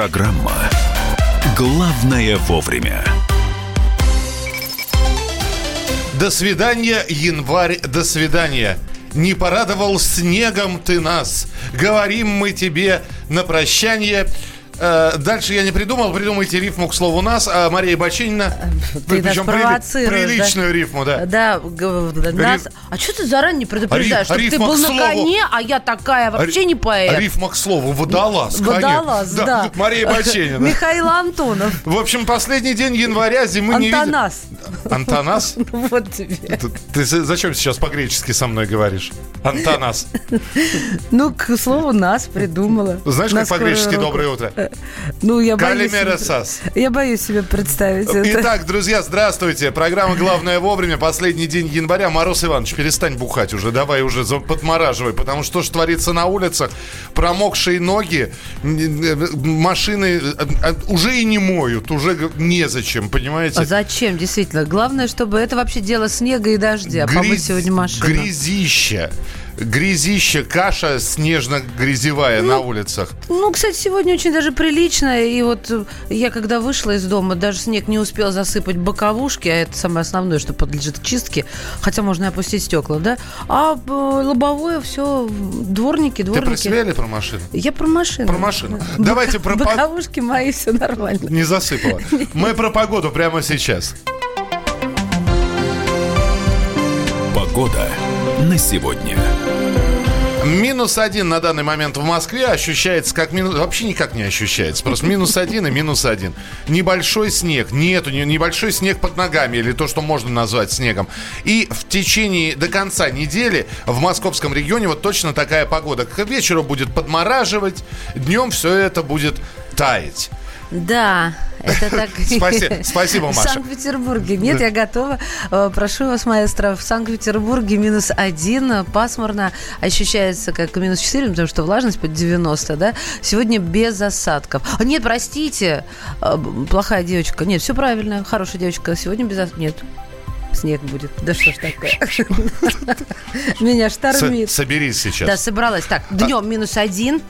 Программа «Главное вовремя». До свидания, январь, до свидания. Не порадовал снегом ты нас. Говорим мы тебе на прощание. Э, дальше я не придумал, придумайте рифму к слову нас, а Мария Бачинина. Ты нас провоцируешь, приличную да? рифму, да. Да, нас... А что ты заранее предупреждаешь? Чтобы риф- ты был на коне, а я такая вообще не поэт. Рифма к слову, водолаз. Водолаз, да. Мария Бачинина. Михаил Антонов. В общем, последний день января зимы не видим. Антонас. Антонас? Вот тебе. Ты, ты за- зачем сейчас по-гречески со мной говоришь? Антонас. Ну, к слову, нас придумала. Знаешь, На как по-гречески. «доброе утро»? Ну, я боюсь... Сас. Я боюсь себе представить это. Итак, друзья, здравствуйте. Программа «Главное вовремя». Последний день января. Мороз Иванович, перестань бухать уже. Давай уже подмораживай. Потому что что творится на улицах? Промокшие ноги, машины э, э, уже и не моют. Уже незачем, понимаете? А зачем, действительно? Главное, чтобы это вообще дело снега и дождя. Гряз- Помыть сегодня машину. Грязища. Грязища, каша снежно-грязевая на улицах. Ну, кстати, сегодня очень даже прилично. И вот э, я, когда вышла из дома, даже снег не успел засыпать боковушки, а это самое основное, что подлежит чистке. Хотя можно и опустить стекла, да? А э, лобовое все, дворники, Ты дворники. про себя или про машину? Я про машину. Про машину. Да. Давайте про Боковушки мои, все нормально. Не засыпала. Мы про погоду прямо сейчас. Погода на сегодня. Минус один на данный момент в Москве ощущается как минус... Вообще никак не ощущается. Просто минус один и минус один. Небольшой снег. Нету не- небольшой снег под ногами. Или то, что можно назвать снегом. И в течение до конца недели в московском регионе вот точно такая погода. К вечеру будет подмораживать. Днем все это будет таять. Да, это так. Спасибо- спасибо, В Маша. Санкт-Петербурге. Нет, я готова. Э, Прошу вас, маэстро. В Санкт-Петербурге минус один, э, пасмурно. Ощущается как минус 4, потому что влажность под 90, да? Сегодня без осадков. А, нет, простите, э, плохая девочка. Нет, все правильно, хорошая девочка. Сегодня без осадков. Нет, снег будет. Да что ж такое? Меня штормит. соберись сейчас. Да, собралась. Так, днем минус один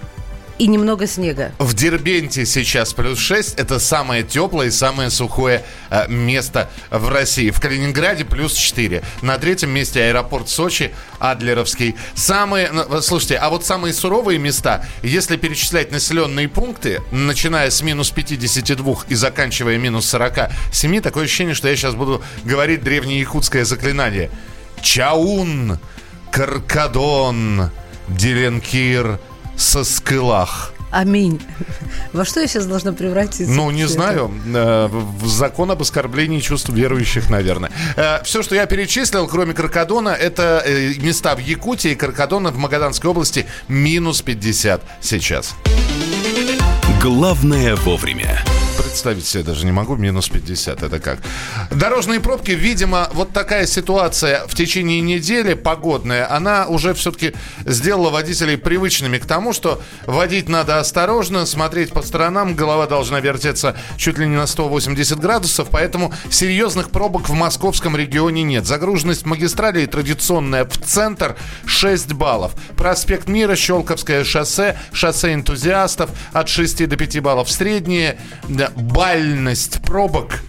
и немного снега. В Дербенте сейчас плюс 6. Это самое теплое и самое сухое э, место в России. В Калининграде плюс 4. На третьем месте аэропорт Сочи, Адлеровский. Самые, ну, слушайте, а вот самые суровые места, если перечислять населенные пункты, начиная с минус 52 и заканчивая минус 47, такое ощущение, что я сейчас буду говорить древнеякутское заклинание. Чаун, Каркадон, Деленкир, Соскылах. Аминь. Во что я сейчас должна превратиться? Ну, не знаю. Э, В закон об оскорблении чувств верующих, наверное. Все, что я перечислил, кроме Каркадона, это э, места в Якутии. Каркадона в Магаданской области минус 50 сейчас. Главное вовремя. Представить себе даже не могу, минус 50, это как? Дорожные пробки, видимо, вот такая ситуация в течение недели погодная, она уже все-таки сделала водителей привычными к тому, что водить надо осторожно, смотреть по сторонам, голова должна вертеться чуть ли не на 180 градусов, поэтому серьезных пробок в московском регионе нет. Загруженность магистралей традиционная в центр 6 баллов. Проспект Мира, Щелковское шоссе, шоссе энтузиастов от 6 до 5 баллов. Средняя бальность пробок,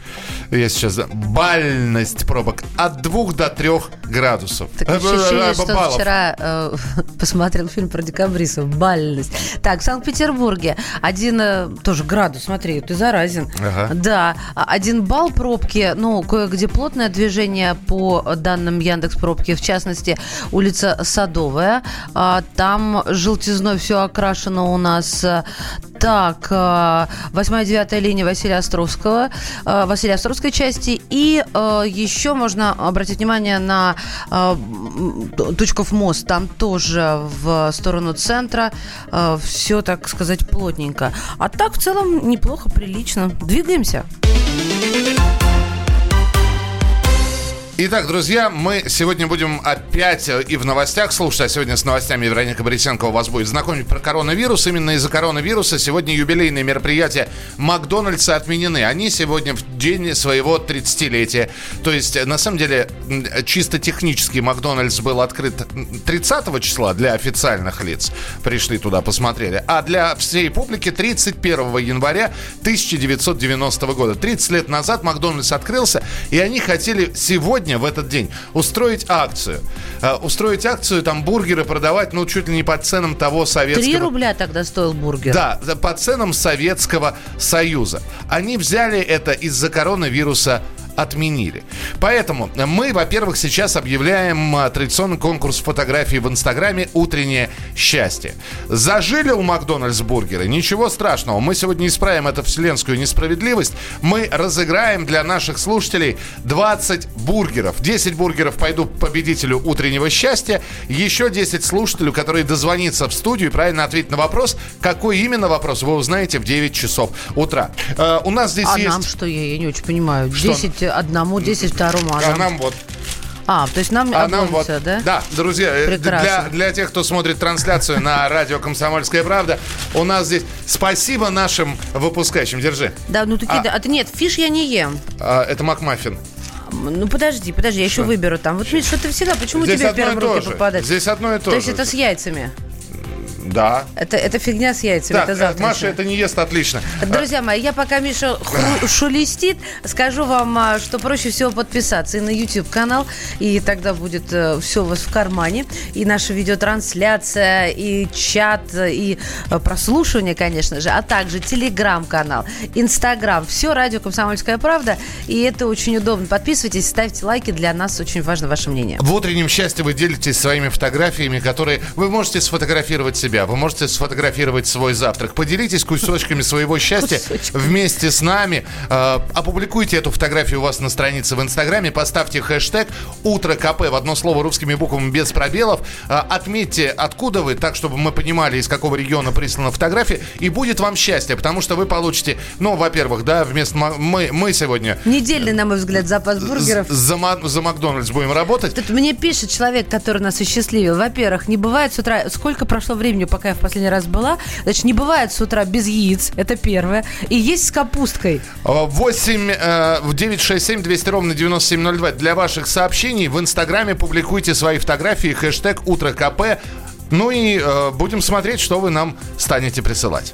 я сейчас, бальность пробок от 2 до 3 градусов. Такое Э, э, ощущение, э, что баллов. вчера э, посмотрел фильм про декабристов. Бальность. Так, в Санкт-Петербурге один э, тоже градус, смотри, ты заразен. Ага. Да, а- один балл пробки, ну, кое-где плотное движение по данным Яндекс пробки, в частности, улица Садовая. А, Там желтизной все окрашено у нас. Э, Так, 8-9 линия Василия Островского, э, Василия Островской части. И э, еще можно обратить внимание на э, Тучков мост. Там тоже в сторону центра все, так сказать, плотненько. А так, в целом, неплохо, прилично. Двигаемся. Итак, друзья, мы сегодня будем опять и в новостях слушать, а сегодня с новостями Вероника Борисенко у вас будет знакомить про коронавирус. Именно из-за коронавируса сегодня юбилейные мероприятия Макдональдса отменены. Они сегодня в день своего 30-летия. То есть, на самом деле, чисто технически Макдональдс был открыт 30 числа для официальных лиц. Пришли туда, посмотрели. А для всей публики 31 января 1990 года. 30 лет назад Макдональдс открылся, и они хотели сегодня сегодня, в этот день, устроить акцию. Э, устроить акцию, там, бургеры продавать, ну, чуть ли не по ценам того советского... Три рубля тогда стоил бургер. Да, по ценам Советского Союза. Они взяли это из-за коронавируса отменили. Поэтому мы, во-первых, сейчас объявляем традиционный конкурс фотографий в Инстаграме «Утреннее счастье». Зажили у Макдональдс бургеры? Ничего страшного. Мы сегодня исправим эту вселенскую несправедливость. Мы разыграем для наших слушателей 20 бургеров. 10 бургеров пойдут победителю «Утреннего счастья». Еще 10 слушателю, которые дозвонится в студию и правильно ответят на вопрос. Какой именно вопрос, вы узнаете в 9 часов утра. Э, у нас здесь а есть... нам что, я, я не очень понимаю. Что? 10 одному, 10 второму. А, а нам вот а, то есть нам а нам вот, да? Да, друзья, э, для, для тех, кто смотрит трансляцию на радио «Комсомольская правда», у нас здесь спасибо нашим выпускающим. Держи. Да, ну такие, а, да. А, нет, фиш я не ем. А, это Макмаффин. Ну подожди, подожди, я еще выберу там. Вот видишь, что ты всегда, почему Здесь тебе первые руки попадают? Здесь одно и то, то же. То есть это с яйцами? Да. Это, это фигня с яйцами, так, это завтра. Маша это не ест отлично. Друзья мои, я пока Миша хру- шелестит, скажу вам, а, что проще всего подписаться и на YouTube канал, и тогда будет э, все у вас в кармане, и наша видеотрансляция, и чат, и э, прослушивание, конечно же, а также телеграм-канал, Инстаграм, все радио «Комсомольская правда», и это очень удобно. Подписывайтесь, ставьте лайки, для нас очень важно ваше мнение. В утреннем счастье вы делитесь своими фотографиями, которые вы можете сфотографировать себя себя. Вы можете сфотографировать свой завтрак. Поделитесь кусочками своего счастья вместе с нами. Э, опубликуйте эту фотографию у вас на странице в Инстаграме. Поставьте хэштег «Утро КП» в одно слово русскими буквами без пробелов. Э, отметьте, откуда вы, так, чтобы мы понимали, из какого региона прислана фотография. И будет вам счастье, потому что вы получите, ну, во-первых, да, вместо мы, мы сегодня... Недельный, на мой взгляд, запас бургеров. За, за Макдональдс будем работать. Тут мне пишет человек, который нас осчастливил. Во-первых, не бывает с утра... Сколько прошло времени помню, пока я в последний раз была. Значит, не бывает с утра без яиц, это первое. И есть с капусткой. 8 э, 967 200 ровно 9702 для ваших сообщений. В Инстаграме публикуйте свои фотографии, хэштег «Утро КП». Ну и э, будем смотреть, что вы нам станете присылать.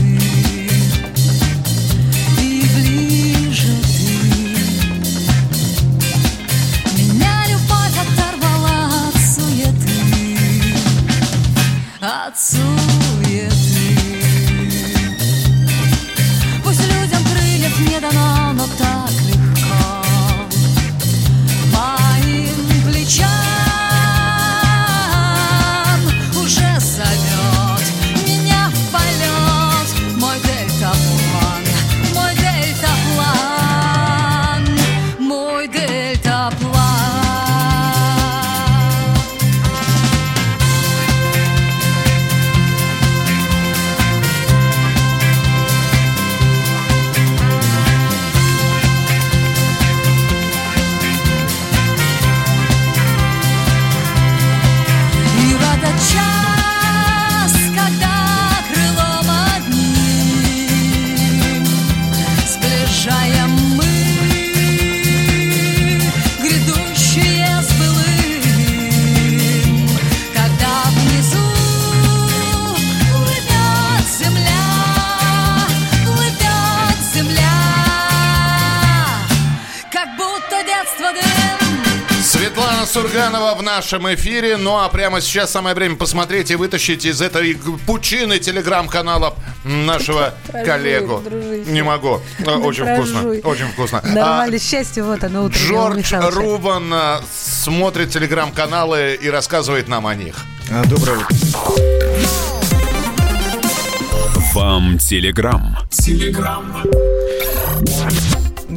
Сурганова в нашем эфире. Ну а прямо сейчас самое время посмотреть и вытащить из этой пучины телеграм-канала нашего Прожуй, коллегу. Дружище. Не могу. Очень Прожуй. вкусно. Очень вкусно. Нормально, а, счастье, вот оно утро. Джордж Рубан а, смотрит телеграм-каналы и рассказывает нам о них. А, доброе утро. Вам телеграм. Телеграм.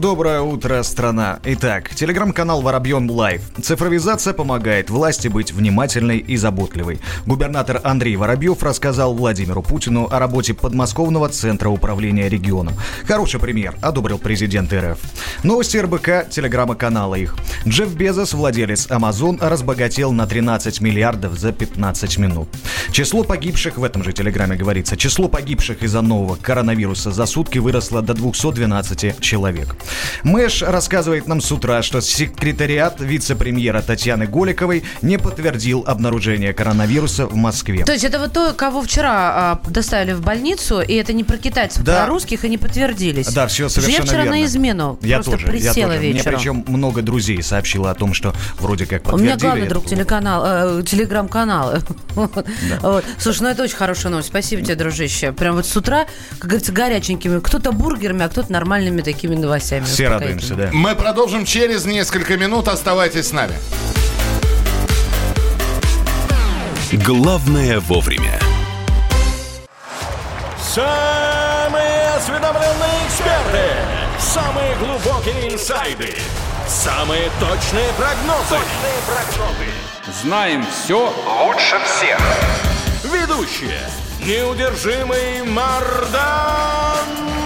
Доброе утро, страна. Итак, телеграм-канал Воробьен Лайв. Цифровизация помогает власти быть внимательной и заботливой. Губернатор Андрей Воробьев рассказал Владимиру Путину о работе подмосковного центра управления регионом. Хороший пример, одобрил президент РФ. Новости РБК, телеграма-канала их. Джефф Безос, владелец Amazon, разбогател на 13 миллиардов за 15 минут. Число погибших, в этом же телеграме говорится, число погибших из-за нового коронавируса за сутки выросло до 212 человек. Мэш рассказывает нам с утра, что секретариат вице-премьера Татьяны Голиковой не подтвердил обнаружение коронавируса в Москве. То есть это вот то, кого вчера а, доставили в больницу, и это не про китайцев, а да. про русских, и не подтвердились. Да, все совершенно я вчера верно. на измену я просто тоже, присела я тоже. вечером. Мне причем много друзей сообщило о том, что вроде как подтвердили. У меня главный друг телеканал, э, телеграм-канал. вот. Слушай, ну это очень хорошая новость. Спасибо тебе, дружище. Прям вот с утра, как говорится, горяченькими. Кто-то бургерами, а кто-то нормальными такими новостями. Все радуемся, да. Мы продолжим через несколько минут. Оставайтесь с нами. Главное вовремя. Самые осведомленные эксперты. Самые глубокие инсайды. Самые точные прогнозы. Точные прогнозы. Знаем все лучше всех. Ведущие. Неудержимый Мардан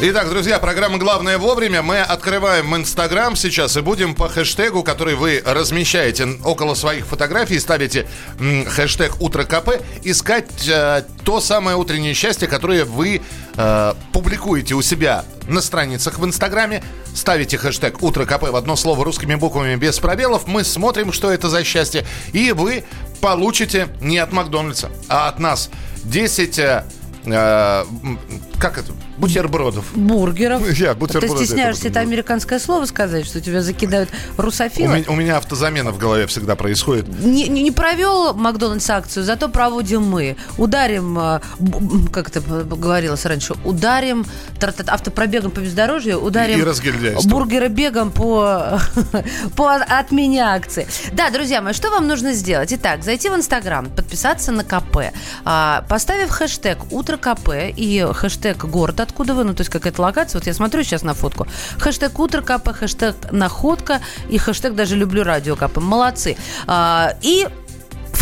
Итак, друзья, программа «Главное вовремя». Мы открываем Инстаграм сейчас и будем по хэштегу, который вы размещаете около своих фотографий, ставите хэштег «Утро КП», искать э, то самое утреннее счастье, которое вы э, публикуете у себя на страницах в Инстаграме. Ставите хэштег «Утро КП» в одно слово русскими буквами без пробелов. Мы смотрим, что это за счастье. И вы получите не от Макдональдса, а от нас 10... Э, э, как это? Бутербродов. Бургеров. Я бутерброды. Ты стесняешься это американское слово сказать, что тебя закидают русофилы? У меня, у меня автозамена в голове всегда происходит. Не, не, не провел Макдональдс акцию, зато проводим мы. Ударим, э, как это говорилось раньше, ударим автопробегом по бездорожью, ударим и бургеробегом по, по от меня акции. Да, друзья мои, что вам нужно сделать? Итак, зайти в Инстаграм, подписаться на КП, а, поставив хэштег «Утро КП» и хэштег «Город откуда вы, ну, то есть какая-то локация. Вот я смотрю сейчас на фотку. Хэштег утро КП, хэштег находка и хэштег даже люблю радио КП. Молодцы. А, и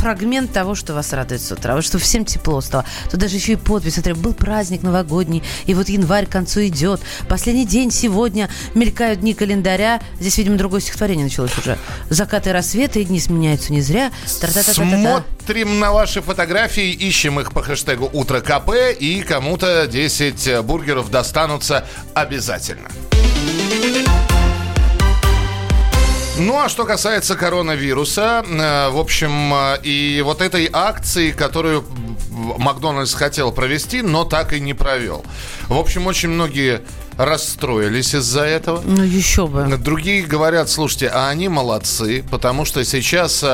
фрагмент того, что вас радует с утра. Вот что всем тепло стало. Тут даже еще и подпись. Смотри, был праздник новогодний, и вот январь к концу идет. Последний день сегодня мелькают дни календаря. Здесь, видимо, другое стихотворение началось уже. Закаты и рассветы, и дни сменяются не зря. Смотрим на ваши фотографии, ищем их по хэштегу «Утро КП», и кому-то 10 бургеров достанутся обязательно. Ну, а что касается коронавируса, э, в общем, э, и вот этой акции, которую Макдональдс хотел провести, но так и не провел. В общем, очень многие расстроились из-за этого. Ну, еще бы. Другие говорят, слушайте, а они молодцы, потому что сейчас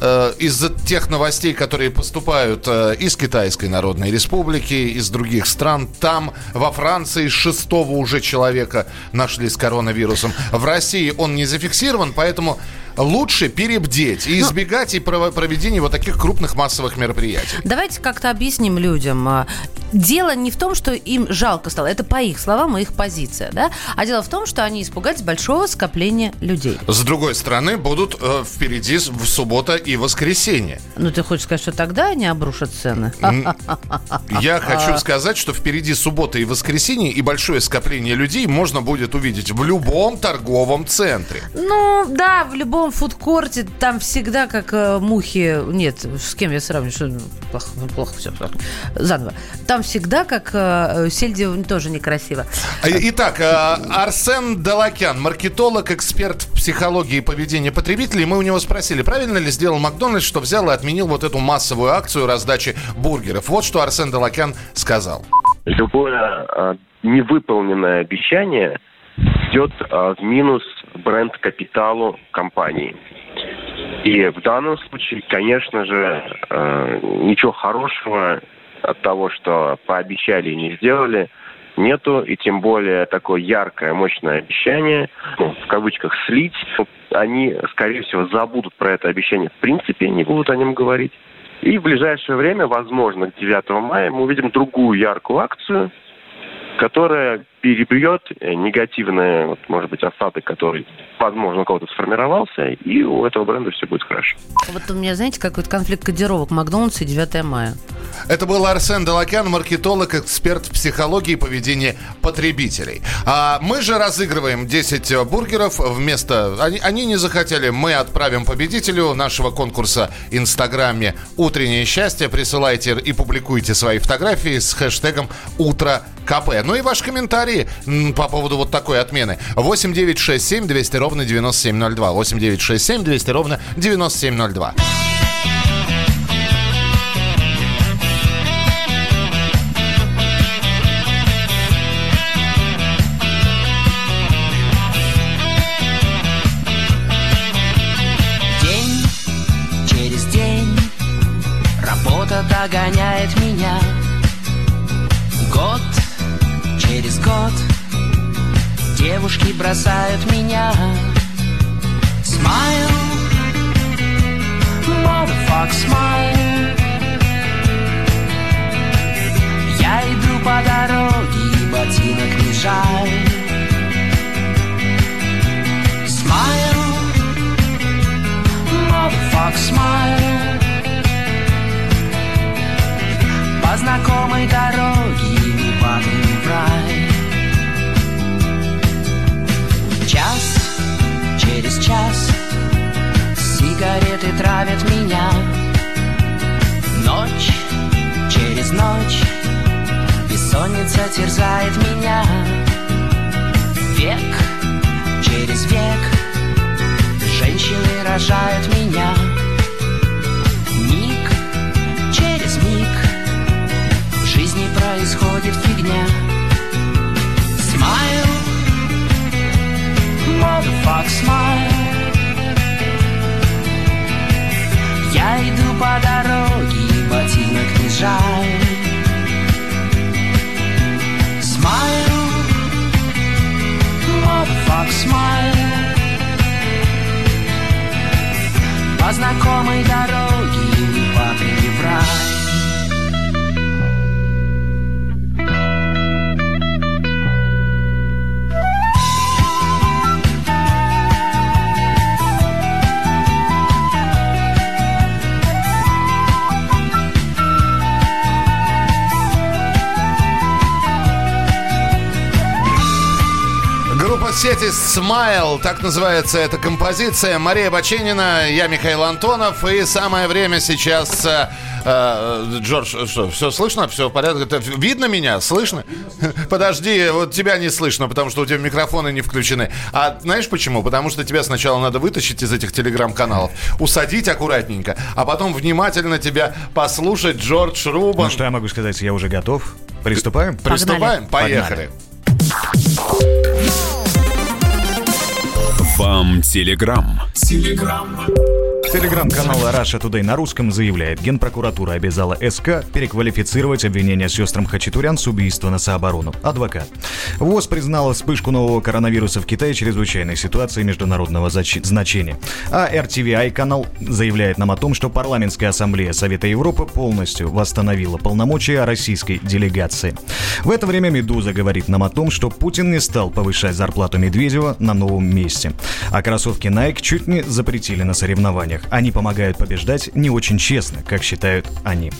э, из-за тех новостей, которые поступают э, из Китайской Народной Республики, из других стран, там во Франции шестого уже человека нашли с коронавирусом. В России он не зафиксирован, поэтому лучше перебдеть и избегать и проведения вот таких крупных массовых мероприятий. Давайте как-то объясним людям. а, Дело не в том, что им жалко стало. Это по их словам и их позиция, да? А дело в том, что они испугались большого скопления людей. С другой стороны, будут э, впереди в суббота и воскресенье. Ну, ты хочешь сказать, что тогда они обрушат цены? Я хочу сказать, что впереди суббота и воскресенье, и большое скопление людей можно будет увидеть в любом торговом центре. Ну, да, в любом фудкорте там всегда как э, мухи... Нет, с кем я сравниваю? Что... Плохо, ну, плохо все. Заново. Там всегда как э, сельди тоже некрасиво. А, Итак, э, Арсен Далакян, маркетолог, эксперт в психологии и поведении потребителей. Мы у него спросили, правильно ли сделал Макдональдс, что взял и отменил вот эту массовую акцию раздачи бургеров. Вот что Арсен Далакян сказал. любое невыполненное обещание идет в минус бренд-капиталу компании. И в данном случае, конечно же, э, ничего хорошего от того, что пообещали и не сделали, нету. И тем более такое яркое, мощное обещание, ну, в кавычках, слить, они, скорее всего, забудут про это обещание. В принципе, не будут о нем говорить. И в ближайшее время, возможно, к 9 мая мы увидим другую яркую акцию, которая перебьет э, негативные, вот, может быть, осадок, который, возможно, у кого-то сформировался, и у этого бренда все будет хорошо. Вот у меня, знаете, какой-то конфликт кодировок Макдональдс и 9 мая. Это был Арсен Далакян, маркетолог, эксперт в психологии и поведении потребителей. А мы же разыгрываем 10 бургеров вместо... Они, они не захотели, мы отправим победителю нашего конкурса в Инстаграме «Утреннее счастье». Присылайте и публикуйте свои фотографии с хэштегом «Утро КП». Ну и ваш комментарий м, по поводу вот такой отмены. 8 9 6 7 200 ровно 9702. 8 9 6 7 200 ровно 9702. День через день Работа догоняет меня Девушки бросают меня. Смайл. Motherfuck smile Я иду по дороге и ботинок не жаль. Smile Motherfuck smile По знакомой дороге через час. Сигареты травят меня. Ночь через ночь. Бессонница терзает меня. Век через век. Женщины рожают меня по дороге ботинок не жаль Smile Motherfuck smile. По знакомой дороге Группа сети Smile, так называется эта композиция. Мария Баченина, я Михаил Антонов. И самое время сейчас... э, э, Джордж, что, все слышно? Все в порядке? Это видно меня? Слышно? Подожди, вот тебя не слышно, потому что у тебя микрофоны не включены. А знаешь почему? Потому что тебя сначала надо вытащить из этих телеграм-каналов, усадить аккуратненько, а потом внимательно тебя послушать Джордж Рубан. Ну что я могу сказать, я уже готов. Приступаем? Приступаем? Поехали. Вам телеграм. Телеграм-канал Russia Today на русском заявляет, Генпрокуратура обязала СК переквалифицировать обвинение сестрам Хачатурян с убийства на сооборону. Адвокат. ВОЗ признала вспышку нового коронавируса в Китае чрезвычайной ситуацией международного значения. А RTVI канал заявляет нам о том, что парламентская ассамблея Совета Европы полностью восстановила полномочия российской делегации. В это время «Медуза» говорит нам о том, что Путин не стал повышать зарплату Медведева на новом месте. А кроссовки Nike чуть не запретили на соревнованиях. Они помогают побеждать не очень честно, как считают они.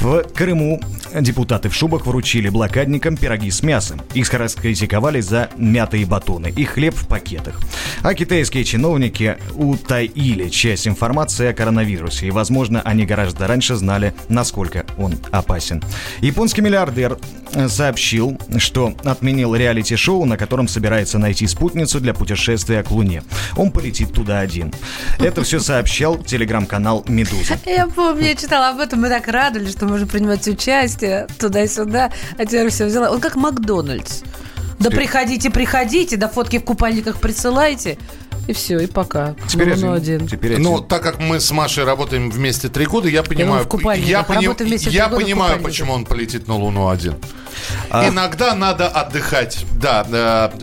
В Крыму депутаты в шубах вручили блокадникам пироги с мясом. Их раскритиковали за мятые батоны и хлеб в пакетах. А китайские чиновники утаили часть информации о коронавирусе. И, возможно, они гораздо раньше знали, насколько он опасен. Японский миллиардер э, сообщил, что отменил реалити-шоу, на котором собирается найти спутницу для путешествия к Луне. Он полетит туда один. Это все сообщал телеграм-канал «Медуза». Я помню, я читала об этом, мы так радовались, что можем принимать участие туда-сюда, а теперь все взяла. Он как Макдональдс. Да приходите, приходите, да фотки в купальниках присылайте. И все, и пока. Теперь Ну, один. один. Теперь Ну, один. так как мы с Машей работаем вместе три года, я понимаю, в купальниках. я, пони- я три года в понимаю, почему он полетит на Луну один. А Иногда надо отдыхать, да,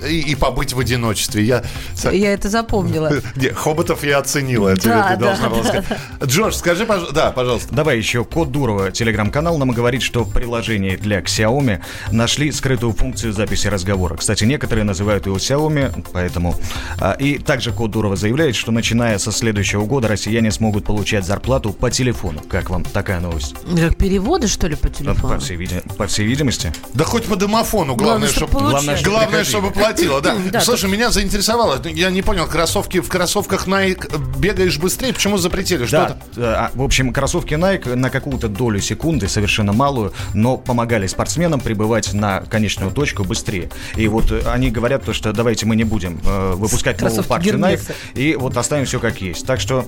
э, и, и побыть в одиночестве. Я, Я это запомнила. Не, Хоботов я оценила, тебе Да, это должна да, сказать. Джордж, скажи, пож- да, пожалуйста. Давай еще код Дурова, телеграм-канал, нам говорит, что в приложении для Xiaomi нашли скрытую функцию записи разговора. Кстати, некоторые называют его Xiaomi, поэтому... а, И также код Дурова заявляет, что начиная со следующего года россияне смогут получать зарплату по телефону. Как вам такая новость? Как переводы, что ли, по По телефону? всей, види- по всей видимости. Да хоть по домофону, главное, Главное, чтоб чтобы. Главное, чтобы платила, да. Да, Слушай, меня заинтересовало. Я не понял, кроссовки в кроссовках Nike бегаешь быстрее, почему запретили? Что Да, это? э, а, в общем, кроссовки Nike на какую-то долю секунды, совершенно малую, но помогали спортсменам прибывать на конечную точку быстрее. И вот э, они говорят то, что давайте мы не будем э, выпускать новую Кроссовки партию Гермеса. Nike, и вот оставим все как есть. Так что...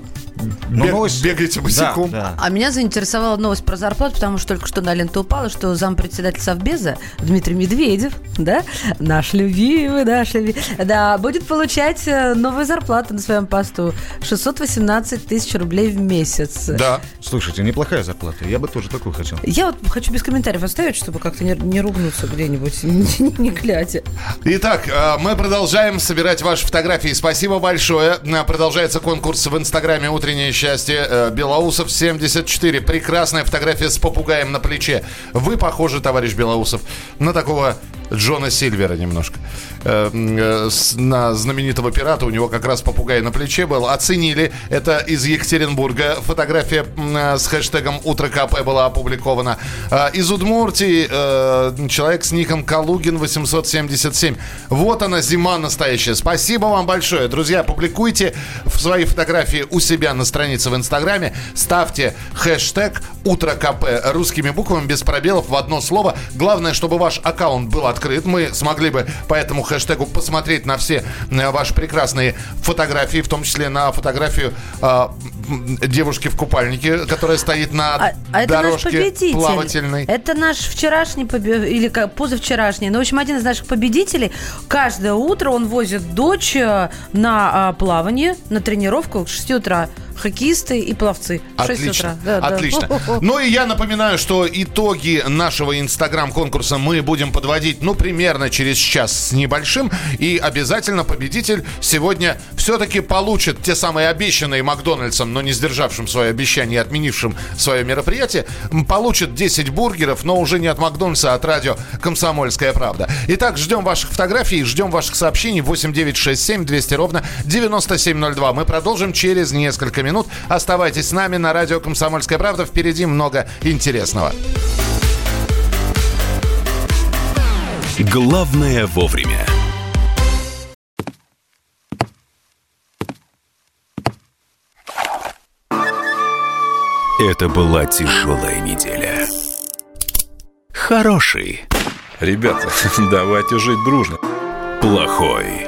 ну, Бег- новость- бегайте босиком. Да, да. А меня заинтересовала новость про зарплату, потому что только что на ленту упала, что зампредседатель Совбеза Дмитрий Медведев, да, наш любимый, наш любимый, да, будет получать э, новую зарплату на своем посту. 618 тысяч рублей в месяц. Да. Слушайте, неплохая зарплата. Я бы тоже такую хотел. Я вот хочу без комментариев оставить, чтобы как-то не, не ругнуться где-нибудь, не, не глядя. Итак, э, мы продолжаем собирать ваши фотографии. Спасибо большое. Э, Продолжается конкурс в Инстаграме «Утреннее счастье». Белоусов 74. Прекрасная фотография с попугаем на плече. Вы похожи, товарищ Белоусов, на такого Джона Сильвера немножко. Э, э, На знаменитого пирата у него как раз попугай на плече был. Оценили. Это из Екатеринбурга. Фотография э, с хэштегом «Утро КП» была опубликована. Э, Из Удмуртии э, человек с ником Калугин 877. Вот она, зима настоящая. Спасибо вам большое. Друзья, публикуйте свои фотографии у себя на странице в Инстаграме. Ставьте хэштег «Утро КП» русскими буквами, без пробелов, в одно слово. Главное, чтобы ваш аккаунт был открыт. Мы смогли бы по этому хэштегу посмотреть на все э, ваши прекрасные фотографии, в том числе на фотографию э, девушки в купальнике, которая стоит на А, а дорожке плавательной. Это наш вчерашний побе- или как, позавчерашний. Ну, в общем, один из наших победителей. Каждое утро он возит дочь э, на а, плавание, на тренировку к 6 утра. Хоккеисты и пловцы. В 6 Отлично, утра. Да, да. отлично. Ну и я напоминаю, что итоги нашего инстаграм-конкурса мы будем подводить, ну, примерно через час с небольшим. И обязательно победитель сегодня все-таки получит те самые обещанные Макдональдсом, но не сдержавшим свое обещание и отменившим свое мероприятие, получит 10 бургеров, но уже не от Макдональдса, а от радио «Комсомольская правда». Итак, ждем ваших фотографий, ждем ваших сообщений 8967 200 ровно 9702. Мы продолжим через несколько минут. Оставайтесь с нами на радио «Комсомольская правда». Впереди много интересного. Главное вовремя. Это была тяжелая неделя. Хороший, Ребята, давайте жить дружно. плохой,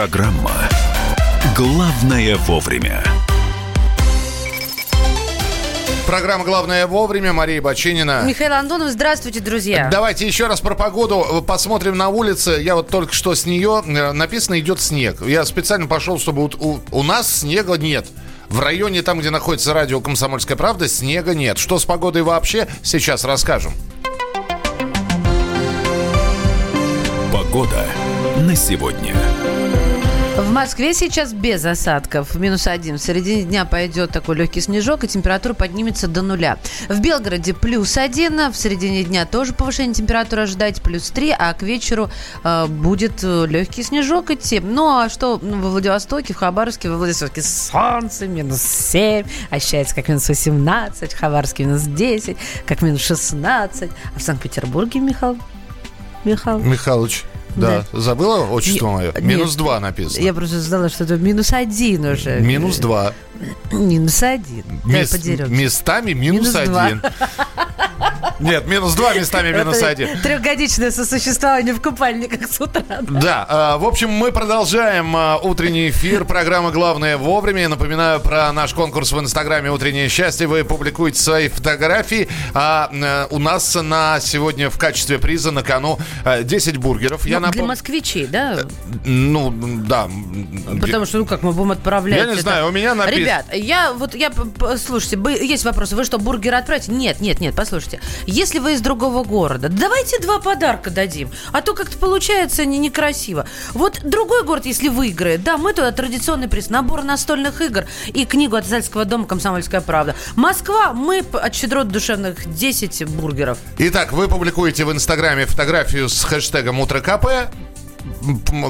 Программа «Главное вовремя». Программа «Главное вовремя». Мария Бачинина. Михаил Антонов, здравствуйте, друзья. Давайте еще раз про погоду посмотрим на улице. Я вот только что с нее э, написано идет снег. Я специально пошел, чтобы вот у, у нас снега нет. В районе там, где находится радио «Комсомольская правда», снега нет. Что с погодой вообще, сейчас расскажем. Погода на сегодня. В Москве сейчас без осадков. Минус один. В середине дня пойдет такой легкий снежок, и температура поднимется до нуля. В Белгороде плюс один. В середине дня тоже повышение температуры ожидать плюс три, а к вечеру э, будет легкий снежок идти. Ну, а что во Владивостоке, в Хабаровске? Во Владивостоке солнце, минус 7, ощущается как минус 18, в Хабаровске минус 10, как минус 16. А в Санкт-Петербурге, Михаил? Михаил? Михалыч. Да. да. Забыла отчество мое? Минус два написано. Я просто знала, что это минус один уже. Минус два. Минус один. Подеремся. местами минус, Минус один. Нет, минус два, местами минус один. Трехгодичное сосуществование в купальниках с утра. Да, а, в общем, мы продолжаем а, утренний эфир. Программа «Главное вовремя». Я напоминаю про наш конкурс в Инстаграме «Утреннее счастье». Вы публикуете свои фотографии. А э, у нас на сегодня в качестве приза на кону э, 10 бургеров. Я Ну, Для напом- москвичей, да? Ну, да. Потому что, ну как мы будем отправлять Я не это? знаю, у меня написано- Ребят, я вот, я, слушайте, есть вопросы. Вы что, бургер отправите? Нет, нет, нет, послушайте. Если вы из другого города, давайте два подарка дадим. А то как-то получается не- некрасиво. Вот другой город, если выиграет, да, мы туда традиционный приз, набор настольных игр и книгу от Зальского дома «Комсомольская правда». Москва, мы от щедрот душевных 10 бургеров. Итак, вы публикуете в Инстаграме фотографию с хэштегом «Утро КП».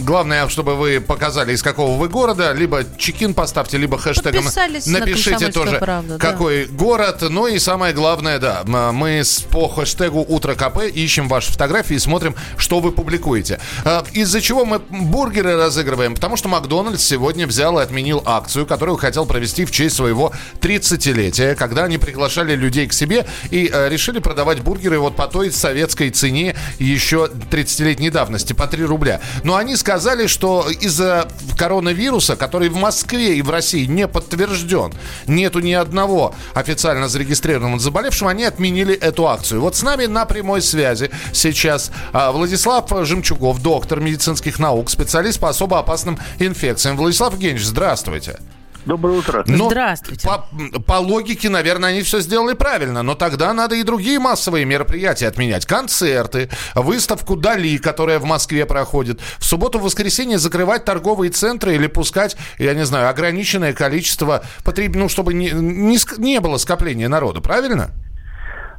Главное, чтобы вы показали, из какого вы города. Либо чекин поставьте, либо хэштегом на напишите «Комсомольскую тоже, правду», да. какой город. Ну и самое главное, да, мы по хэштегу «Утро КП» ищем ваши фотографии и смотрим, что вы публикуете. А, Из-за чего мы бургеры разыгрываем? Потому что Макдональдс сегодня взял и отменил акцию, которую хотел провести в честь своего 30-летия, когда они приглашали людей к себе и э, решили продавать бургеры вот по той советской цене еще 30-летней давности, по 3 рубля. Но они сказали, что из-за коронавируса, который в Москве и в России не подтвержден, нету ни одного официально зарегистрированного заболевшего, они отменили эту акцию. Вот с нами на прямой связи сейчас а, Владислав Жемчугов, доктор медицинских наук, специалист по особо опасным инфекциям. Владислав Евгеньевич, здравствуйте. Доброе утро. Но Здравствуйте. По, по логике, наверное, они все сделали правильно, но тогда надо и другие массовые мероприятия отменять. Концерты, выставку Дали, которая в Москве проходит. В субботу-воскресенье закрывать торговые центры или пускать, я не знаю, ограниченное количество потреб... ну, чтобы не, не, не было скопления народа, правильно?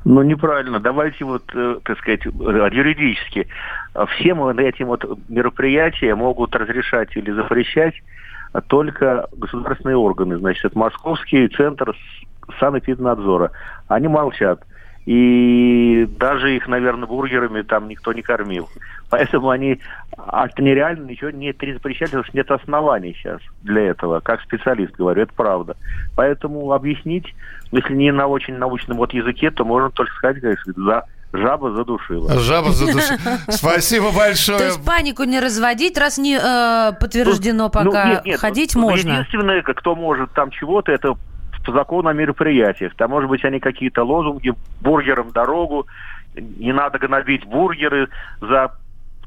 Ну, неправильно. Давайте вот, э, так сказать, юридически. э, Все мы этим вот мероприятия могут разрешать или запрещать только государственные органы. Значит, это Московский центр санэпиднадзора. Они молчат. И даже их, наверное, бургерами там никто не кормил. Поэтому они, а это нереально, ничего не запрещать, потому что нет оснований сейчас для этого. Как специалист говорю, это правда. Поэтому объяснить, если не на очень научном вот языке, то можно только сказать, как за жаба задушила. Жаба за душу. Спасибо То большое. есть панику не разводить, раз не э, подтверждено пока. Ну, нет, нет, Ходить ну, можно. Единственное, кто может там чего-то, это по закону о мероприятиях. Там, может быть, они какие-то лозунги, бургерам дорогу, не надо гнобить бургеры за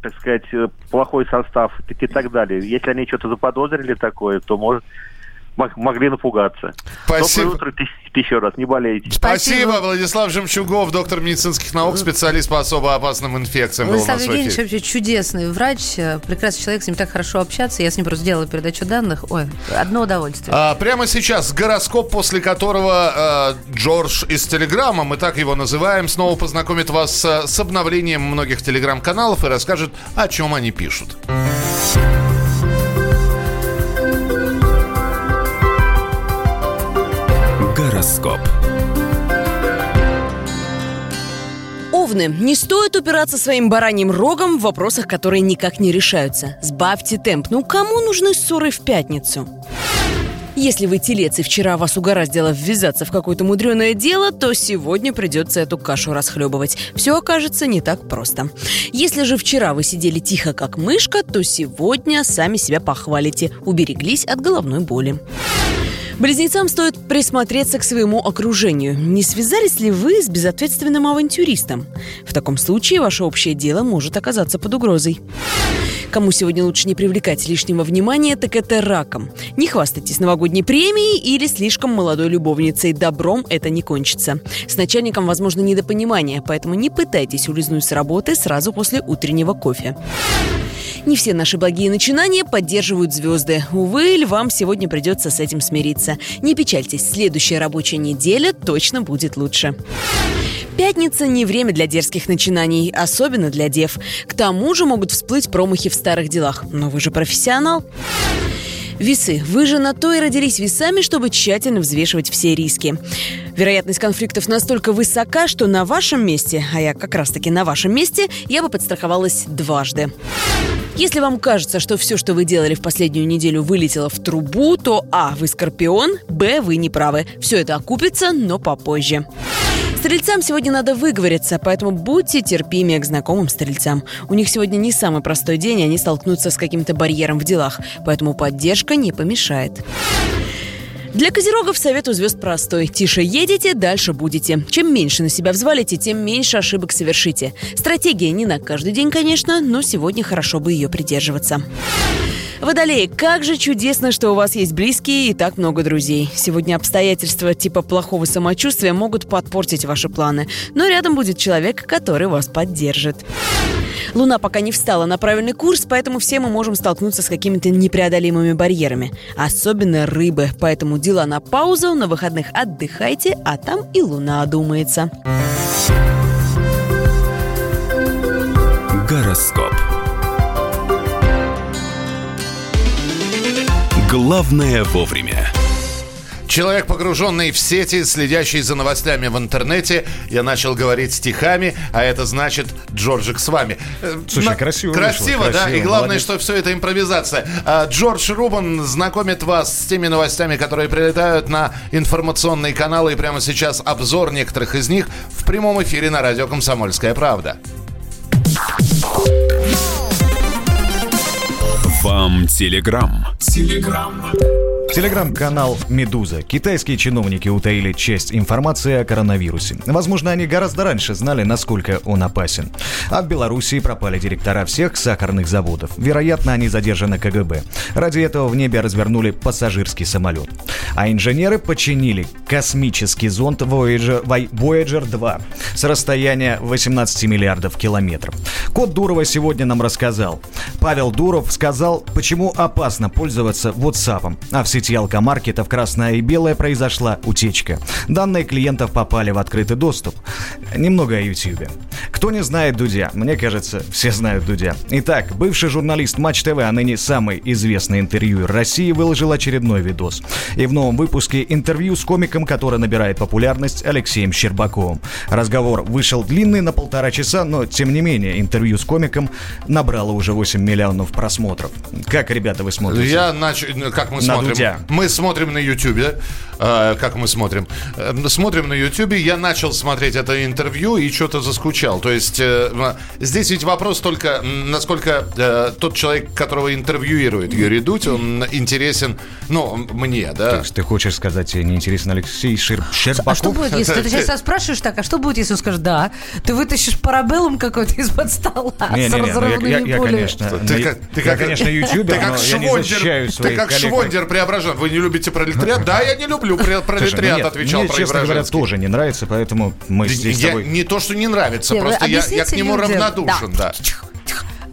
так сказать, э, плохой состав и и так далее. Если они что-то заподозрили такое, то может могли напугаться. Спасибо. Доброе утро ты- еще раз, не болейте. Спасибо, Владислав Жемчугов, доктор медицинских наук, специалист по особо опасным инфекциям. Владислав Евгеньевич вообще чудесный врач, прекрасный человек, с ним так хорошо общаться. Я с ним просто сделала передачу данных. Ой, одно удовольствие. А, прямо сейчас гороскоп, после которого э, Джордж из Телеграма, мы так его называем, снова познакомит вас э, с обновлением многих телеграм-каналов и расскажет, о чем они пишут. Гороскоп. Овны, не стоит упираться своим бараньим рогом в вопросах, которые никак не решаются. Сбавьте темп. Ну, кому нужны ссоры в пятницу? Если вы телец и вчера вас угораздило ввязаться в какое-то мудреное дело, то сегодня придется эту кашу расхлебывать. Все окажется не так просто. Если же вчера вы сидели тихо, как мышка, то сегодня сами себя похвалите, убереглись от головной боли. Близнецам стоит присмотреться к своему окружению. Не связались ли вы с безответственным авантюристом? В таком случае ваше общее дело может оказаться под угрозой. Кому сегодня лучше не привлекать лишнего внимания, так это раком. Не хвастайтесь новогодней премией или слишком молодой любовницей. Добром это не кончится. С начальником возможно недопонимание, поэтому не пытайтесь улизнуть с работы сразу после утреннего кофе. Не все наши благие начинания поддерживают звезды. Увы, львам сегодня придется с этим смириться. Не печальтесь, следующая рабочая неделя точно будет лучше. Пятница не время для дерзких начинаний, особенно для дев. К тому же могут всплыть промахи в старых делах. Но вы же профессионал. Весы. Вы же на то и родились весами, чтобы тщательно взвешивать все риски. Вероятность конфликтов настолько высока, что на вашем месте, а я как раз-таки на вашем месте, я бы подстраховалась дважды. Если вам кажется, что все, что вы делали в последнюю неделю, вылетело в трубу, то А. Вы скорпион, Б. Вы не правы. Все это окупится, но попозже. Стрельцам сегодня надо выговориться, поэтому будьте терпимее к знакомым стрельцам. У них сегодня не самый простой день, и они столкнутся с каким-то барьером в делах, поэтому поддержка не помешает. Для козерогов совет у звезд простой. Тише едете, дальше будете. Чем меньше на себя взвалите, тем меньше ошибок совершите. Стратегия не на каждый день, конечно, но сегодня хорошо бы ее придерживаться. Водолей, как же чудесно, что у вас есть близкие и так много друзей. Сегодня обстоятельства типа плохого самочувствия могут подпортить ваши планы, но рядом будет человек, который вас поддержит. Луна пока не встала на правильный курс, поэтому все мы можем столкнуться с какими-то непреодолимыми барьерами. Особенно рыбы, поэтому дела на паузу, на выходных отдыхайте, а там и Луна одумается. Гороскоп. Главное вовремя. Человек, погруженный в сети, следящий за новостями в интернете, я начал говорить стихами, а это значит Джорджик с вами. Э, Слушай, На- красиво Красиво, вышло, да, красиво, и главное, молодец. что все это импровизация. А, Джордж Рубан знакомит вас с теми новостями, которые прилетают на информационные каналы, и прямо сейчас обзор некоторых из них в прямом эфире на радио «Комсомольская правда». Вам телеграм. Телеграм-канал «Медуза». Китайские чиновники утаили часть информации о коронавирусе. Возможно, они гораздо раньше знали, насколько он опасен. А в Белоруссии пропали директора всех сахарных заводов. Вероятно, они задержаны КГБ. Ради этого в небе развернули пассажирский самолет. А инженеры починили космический зонд Voyager, Voyager 2 с расстояния 18 миллиардов километров. Кот Дурова сегодня нам рассказал. Павел Дуров сказал, почему опасно пользоваться WhatsApp. А в сети алкомаркетов «Красное и белое» произошла утечка. Данные клиентов попали в открытый доступ. Немного о YouTube. Кто не знает Дудя? Мне кажется, все знают Дудя. Итак, бывший журналист Матч ТВ, а ныне самый известный интервьюер России, выложил очередной видос. И в новом выпуске интервью с комиком, который набирает популярность, Алексеем Щербаковым. Разговор вышел длинный на полтора часа, но тем не менее интервью с комиком набрало уже 8 миллионов просмотров. Как, ребята, вы смотрите? Я начал, как мы На смотрим? Дудя. Мы смотрим на э, как мы смотрим. Э, смотрим на Ютубе. Я начал смотреть это интервью и что-то заскучал. То есть э, здесь ведь вопрос только, насколько э, тот человек, которого интервьюирует Юрий Дудь, он интересен, ну, мне, да. То есть ты хочешь сказать, тебе не интересен Алексей. Щербаков? А что будет, если ты сейчас спрашиваешь так, а что будет, если он скажет да? Ты вытащишь парабеллум какой-то из-под стола Не, с не, не, ну, я, разрывными я- я, конечно, Ты как, ты я, как, конечно, ютубер, ты как но я не Швондер, защищаю ты как коллег. Швондер Преображен. Вы не любите пролетариат? Да, я не люблю ну пролетариат, нет, отвечал мне, честно говоря, тоже не нравится, поэтому мы здесь с тобой... не то, что не нравится, просто я, к нему равнодушен, да.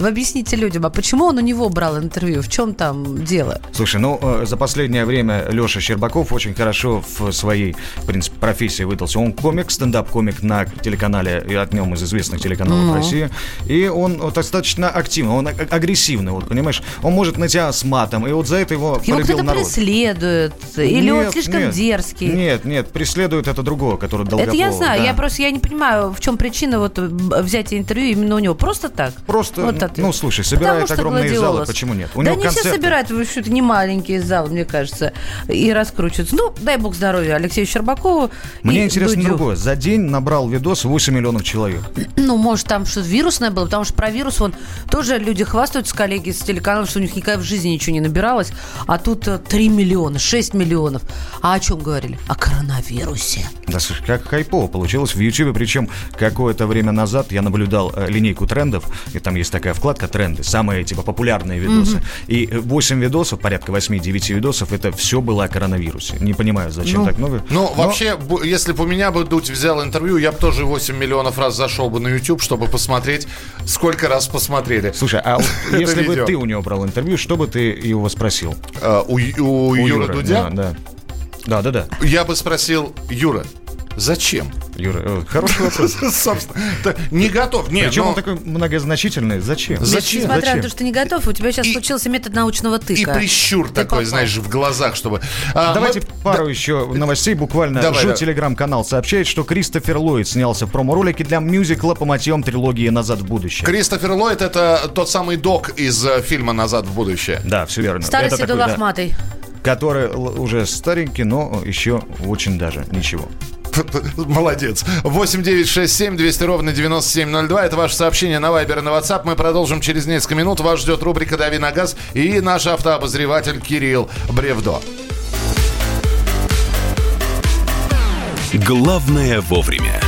Вы объясните людям, а почему он у него брал интервью? В чем там дело? Слушай, ну, э, за последнее время Леша Щербаков очень хорошо в своей, в принципе, профессии выдался. Он комик, стендап-комик на телеканале, и одном из известных телеканалов Ну. России. И он достаточно активный, он агрессивный, вот, понимаешь? Он может на тебя с матом, и вот за это его Его кто-то народ. преследует? Или он Нет, слишком нет. дерзкий? Нет, нет, преследует это другого, который Долгополов. Это я знаю, да. я просто я не понимаю, в чем причина вот э, взять интервью именно у него. Просто так? Просто, Вот ответ. ну, слушай, что огромные залы, гладиолус. почему нет? У да него не все концерты. собирают, вы что-то не маленькие залы, мне кажется, и раскручиваются. Ну, дай бог здоровья Алексею Щербакову Мне интересно Дудю. другое. За день набрал видос 8 миллионов человек. Ну, может, там что-то вирусное было, потому что про вирус, вон, тоже люди хвастаются, коллеги с телеканалом, что у них никогда в жизни ничего не набиралось, а тут э, 3 миллиона, 6 миллионов. А о чем говорили? О коронавирусе. Да, слушай, как хайпово получилось в Ютубе. Причем какое-то время назад я наблюдал э, линейку трендов, и там есть такая вкладка «Тренды», самые типа популярные видосы. Мгм. И э, 8 видосов, порядка 8-9 видосов, это все было о коронавирусе. Не понимаю, зачем так много. Ну, Но- вообще, если бы у меня бы Дудь взял интервью, я бы тоже 8 миллионов раз зашел бы на YouTube, чтобы посмотреть, сколько раз посмотрели. Слушай, а вот если бы ты у него брал интервью, что бы ты его спросил? Э, у, Ю- у Юры Дудя? Да, да. Да, да, да. Я бы спросил, Юра, зачем? Юра, э, хороший вопрос. Собственно, да, не готов. Нет, Причем ну, он такой многозначительный. Зачем? Зачем? Несмотря Зачем? на то, что ты не готов, у тебя сейчас случился метод научного И тыка. прищур Ты такой, попал. знаешь, в глазах, чтобы... А, Давайте мы- пару еще новостей. Буквально Давай, Жу давай. телеграм-канал сообщает, что Кристофер Ллойд снялся в промо-ролике для мюзикла по мотивам трилогии «Назад в будущее». Кристофер Ллойд это тот самый док из э, фильма «Назад в будущее». Да, все верно. Старый Это седой такой, да, лохматый. который уже старенький, но еще очень даже ничего. Молодец. 8 9 6 7 200 ровно 9702. Это ваше сообщение на Вайбер и на WhatsApp. Мы продолжим через несколько минут. Вас ждет рубрика «Дави на газ» и наш автообозреватель Кирилл Бревдо. Главное вовремя.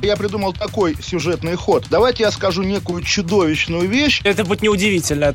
Я придумал такой сюжетный ход. Давайте я скажу некую чудовищную вещь. Это будет неудивительно.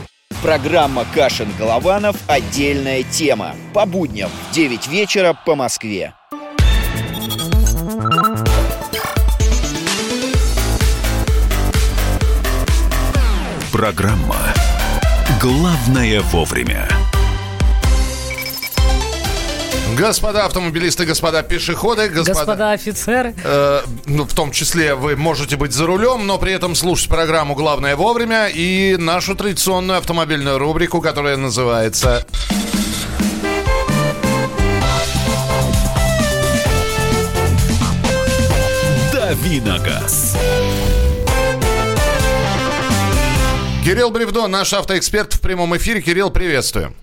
Программа Кашин-Голованов «Отдельная тема». По будням в 9 вечера по Москве. Программа «Главное вовремя». Господа автомобилисты, господа пешеходы, господа... Господа офицеры. Э, ну, в том числе вы можете быть за рулем, но при этом слушать программу «Главное вовремя» и нашу традиционную автомобильную рубрику, которая называется... «Дави на газ». Кирилл Бревдо, наш автоэксперт в прямом эфире. Кирилл, приветствую.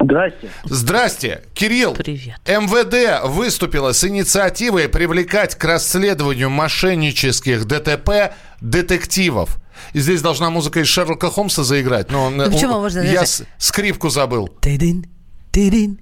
Здрасте. Здрасте, Кирилл. Привет. МВД выступила с инициативой привлекать к расследованию мошеннических ДТП детективов. И здесь должна музыка из Шерлока Холмса заиграть. Но Ну, почему можно Я даже- скрипку забыл. Тыдын, тыдын,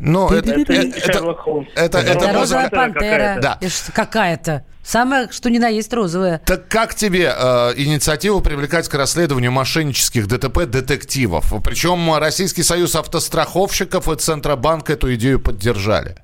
Ну, это, это, это, это, Это розовая пантера. Да. Какая-то. Самое, что ни на есть розовая. Так как тебе э, инициативу привлекать к расследованию мошеннических ДТП детективов? Причем Российский союз автостраховщиков и Центробанк эту идею поддержали.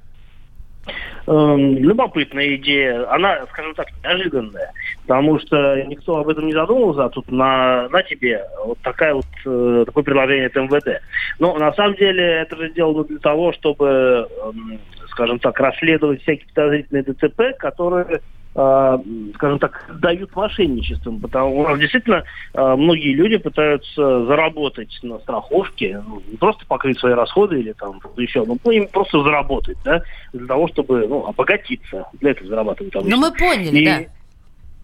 Эм, любопытная идея. Она, скажем так, неожиданная. Потому что никто об этом не задумывался, а тут на, на тебе вот такая вот, э, такое предложение от МВД. Но на самом деле это же сделано для того, чтобы, эм, скажем так, расследовать всякие подозрительные ДТП, которые э, скажем так, дают мошенничеством, потому что действительно э, многие люди пытаются заработать на страховке, ну, не просто покрыть свои расходы или там еще, но ну, им просто заработать, да, для того, чтобы ну, обогатиться. Для этого зарабатывают обычно. Ну, мы поняли, И- да.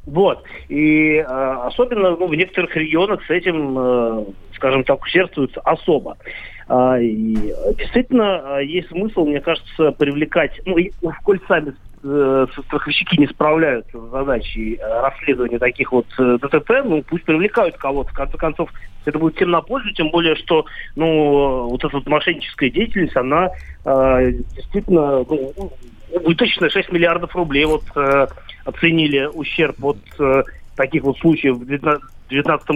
Вот. И э, особенно ну, в некоторых регионах с этим, э, скажем так, усердствуется особо. А, и действительно, а, есть смысл, мне кажется, привлекать, ну, и, коль сами э, страховщики не справляются с задачей э, расследования таких вот э, ДТП, ну, пусть привлекают кого-то. В конце концов, это будет всем на пользу, тем более, что, ну, вот эта вот мошенническая деятельность, она э, действительно, ну, убыточная, 6 миллиардов рублей вот э, оценили ущерб от э, таких вот случаев в 2019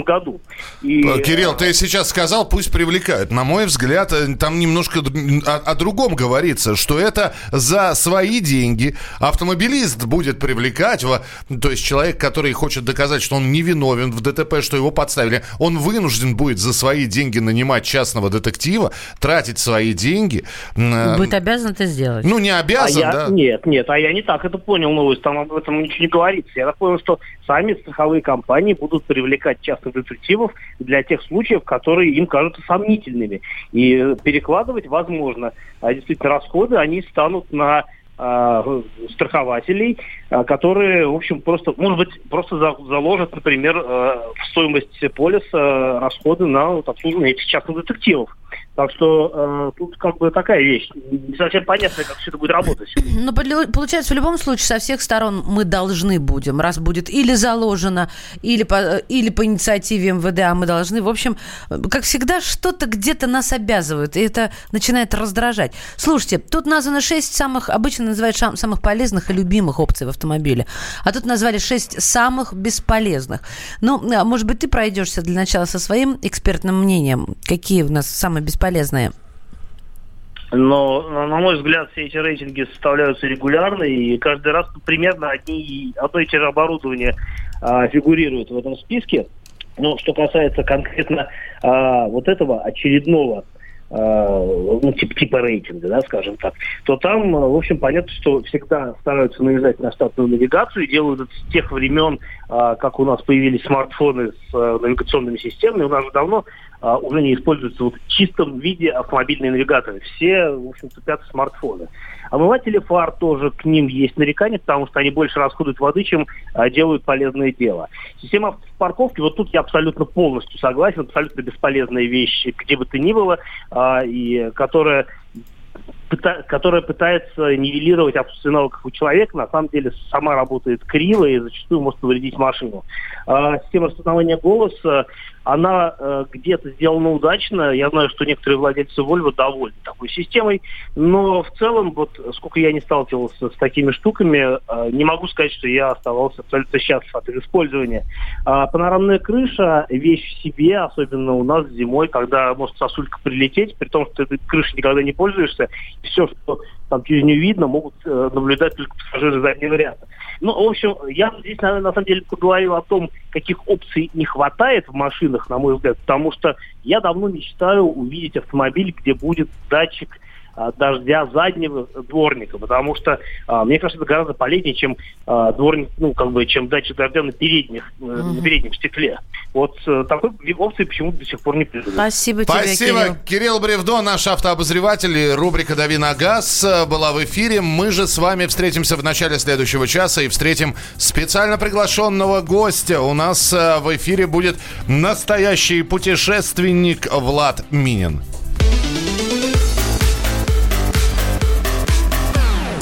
году. И... Э, Кирилл, ты сейчас сказал, пусть привлекают. На мой взгляд, э, там немножко о, о другом говорится, что это за свои деньги автомобилист будет привлекать, то есть человек, который хочет доказать, что он невиновен в ДТП, что его подставили, он вынужден будет за свои деньги нанимать частного детектива, тратить свои деньги. Э, будет обязан это сделать. Ну, не обязан, а да? Я, нет, нет, а я не так это понял новость, там об этом ничего не говорится. Я так понял, что сами страховые компании будут привлекать частных детективов для тех случаев, которые им кажутся сомнительными. И перекладывать возможно. А действительно, расходы, они станут на а, страхователей, а, которые, в общем, просто, может быть, просто заложат, например, э, в стоимость полиса расходы на вот, обслуживание этих частных детективов. Так что э, тут как бы такая вещь. Не совсем понятно, как все это будет работать. Но получается, в любом случае, со всех сторон мы должны будем, раз будет или заложено, или по, или по инициативе МВД, а мы должны. В общем, как всегда, что-то где-то нас обязывают, и это начинает раздражать. Слушайте, тут названо шесть самых, обычно называют самых полезных и любимых опций в автомобиле, а тут назвали шесть самых бесполезных. Ну, а может быть, ты пройдешься для начала со своим экспертным мнением, какие у нас самые бесполезные полезные? Но, на мой взгляд, все эти рейтинги составляются регулярно, и каждый раз примерно одни, одно и те же оборудование а, фигурирует в этом списке. Но что касается конкретно а, вот этого очередного ну, типа, типа рейтинга, да, скажем так, то там, в общем, понятно, что всегда стараются навязать на штатную навигацию, делают это с тех времен, э, как у нас появились смартфоны с э, навигационными системами, у нас же давно уже не используются вот в чистом виде автомобильные навигаторы. Все, в общем, цепятся смартфоны. Омыватели фар тоже к ним есть нарекания, потому что они больше расходуют воды, чем а, делают полезное дело. Система парковки, вот тут я абсолютно полностью согласен, абсолютно бесполезная вещь, где бы то ни было, а, и которая которая пытается нивелировать отсутствие навыков у человека, на самом деле сама работает криво и зачастую может повредить машину. А, система распознавания голоса, она э, где-то сделана удачно. Я знаю, что некоторые владельцы Volvo довольны такой системой, но в целом, вот сколько я не сталкивался с такими штуками, э, не могу сказать, что я оставался абсолютно счастлив от их использования. А панорамная крыша – вещь в себе, особенно у нас зимой, когда может сосулька прилететь, при том, что ты крышей никогда не пользуешься, все, что там через нее видно, могут э, наблюдать только пассажиры заднего ряда. Ну, в общем, я здесь, наверное, на самом деле поговорил о том, каких опций не хватает в машинах, на мой взгляд, потому что я давно мечтаю увидеть автомобиль, где будет датчик дождя заднего дворника, потому что, а, мне кажется, это гораздо полезнее, чем а, дворник, ну, как бы, чем датчик дождя на, передних, mm-hmm. на переднем стекле. Вот э, такой опции почему-то до сих пор не придумали. Спасибо тебе, Спасибо. Кирилл. Кирилл Бревдо, наш автообозреватель, рубрика «Дави на газ» была в эфире. Мы же с вами встретимся в начале следующего часа и встретим специально приглашенного гостя. У нас в эфире будет настоящий путешественник Влад Минин.